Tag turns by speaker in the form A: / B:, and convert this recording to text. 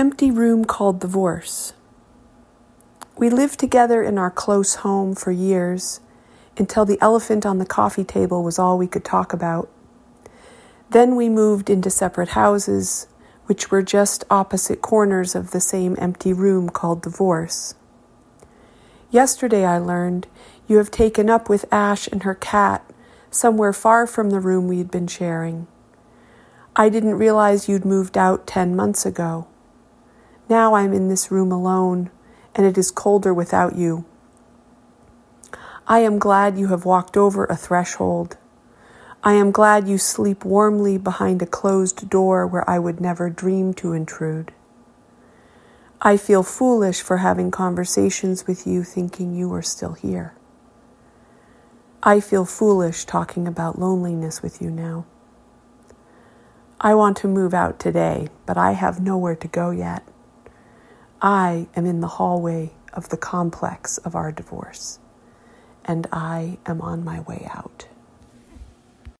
A: empty room called divorce. We lived together in our close home for years until the elephant on the coffee table was all we could talk about. Then we moved into separate houses, which were just opposite corners of the same empty room called divorce. Yesterday I learned you have taken up with Ash and her cat somewhere far from the room we had been sharing. I didn't realize you'd moved out ten months ago. Now I'm in this room alone, and it is colder without you. I am glad you have walked over a threshold. I am glad you sleep warmly behind a closed door where I would never dream to intrude. I feel foolish for having conversations with you thinking you are still here. I feel foolish talking about loneliness with you now. I want to move out today, but I have nowhere to go yet. I am in the hallway of the complex of our divorce, and I am on my way out.